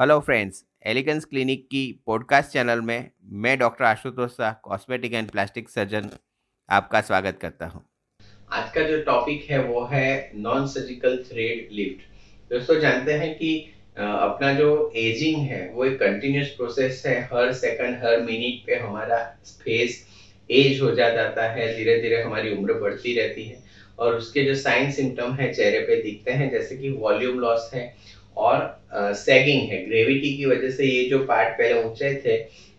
Hello friends elegance clinic की podcast channel में मैं doctor Ashutosh Shah cosmetic and plastic surgeon आपका स्वागत करता हूँ। आज का जो टॉपिक है, वो है नॉन सर्जिकल थ्रेड लिफ्ट दोस्तों, जानते हैं कि अपना जो एजिंग है, वो एक कंटिन्यूस प्रोसेस है। हर सेकंड हर मिनट पे हमारा फेस एज हो जाता है। धीरे धीरे हमारी उम्र बढ़ती रहती है। और उसके जो साइन सिम्टम है, चेहरे पे दिखते हैं, जैसे कि वॉल्यूम लॉस है और सैगिंग है। ग्रेविटी की वजह से ये जो पार्ट पहले ऊँचे थे,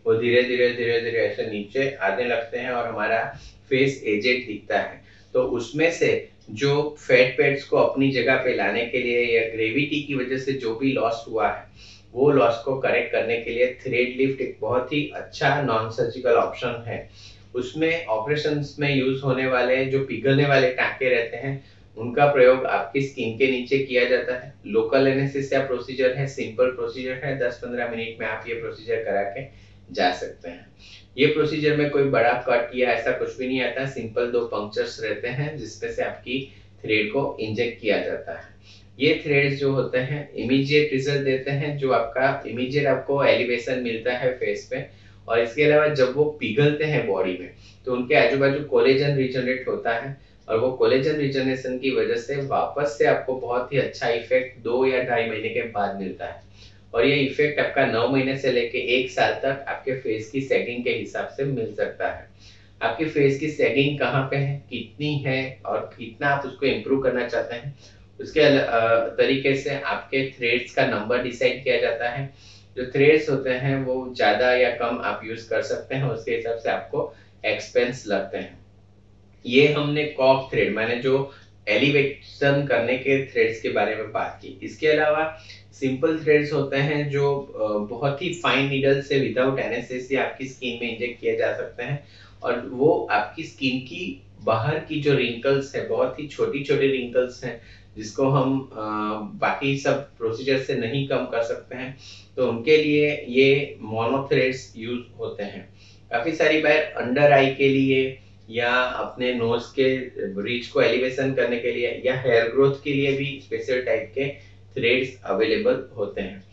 वो धीरे धीरे धीरे धीरे ऐसे नीचे आने लगते हैं और हमारा फेस एजेड दिखता है। तो उसमें से जो फैट पेड्स को अपनी जगह पे लाने के लिए या ग्रेविटी की वजह से जो भी लॉस हुआ है, वो लॉस को करेक्ट करने के लिए थ्रेड लिफ्ट एक बहुत ही अच्छा नॉन सर्जिकल ऑप्शन है। उसमें ऑपरेशन में यूज़ होने वाले, जो पिघलने वाले टाँके रहते हैं उनका प्रयोग आपकी स्किन के नीचे किया जाता है। लोकल एनेसिस या प्रोसीजर है सिंपल प्रोसीजर है 10-15 मिनट में आप ये प्रोसीजर करा के जा सकते हैं। ये प्रोसीजर में कोई बड़ा कट या ऐसा कुछ भी नहीं आता सिंपल दो पंक्चर्स रहते हैं जिसपे से आपकी थ्रेड को इंजेक्ट किया जाता है। ये थ्रेड्स जो होते हैं इमीडिएट रिज़ल्ट देते हैं, जो आपका इमीडिएट आपको एलिवेशन मिलता है फेस पे, और इसके अलावा जब वो पिघलते हैं बॉडी में तो उनके आजू बाजू कोलेजन रिजनरेट होता है। और वो कोलेजन रिजनरेशन की वजह से वापस से आपको बहुत ही अच्छा इफ़ेक्ट दो या ढाई महीने के बाद मिलता है। और ये इफ़ेक्ट आपका नौ महीने से लेके एक साल तक आपके फेस की सेटिंग के हिसाब से मिल सकता है। आपके फेस की सेटिंग कहाँ पे है, कितनी है और कितना आप उसको इम्प्रूव करना चाहते हैं, उसके तरीके से आपके थ्रेड्स का नंबर डिसाइड किया जाता है। जो थ्रेड्स होते हैं वो ज़्यादा या कम आप यूज़ कर सकते हैं, उसके हिसाब से आपको एक्सपेंस लगते हैं। ये हमने कॉक थ्रेड मैंने जो एलिवेशन करने के थ्रेड्स के बारे में बात की। इसके अलावा सिंपल थ्रेड्स होते हैं जो बहुत ही फाइन नीडल से विदाउट एनेस्थेसिया आपकी स्किन में इंजेक्ट किए जा सकते हैं। और वो आपकी स्किन की बाहर की जो रिंकल्स है, बहुत ही छोटी छोटी रिंकल्स हैं, जिसको हम बाकी सब प्रोसीजर से नहीं कम कर सकते हैं तो उनके लिए ये मोनोथ्रेड्स यूज़ होते हैं। काफ़ी सारी बार अंडर आई के लिए या अपने नोज़ के रीच को एलिवेशन करने के लिए या हेयर ग्रोथ के लिए भी स्पेशल टाइप के थ्रेड्स अवेलेबल होते हैं।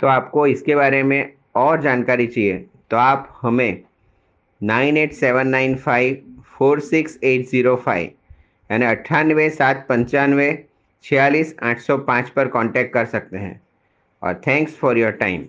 तो आपको इसके बारे में और जानकारी चाहिए तो आप हमें nine eight seven nine five four six eight zero five यानी अट्ठानवे सात पंचानवे छियालीस आठ सौ पाँच पर कांटेक्ट कर सकते हैं। और थैंक्स फॉर योर टाइम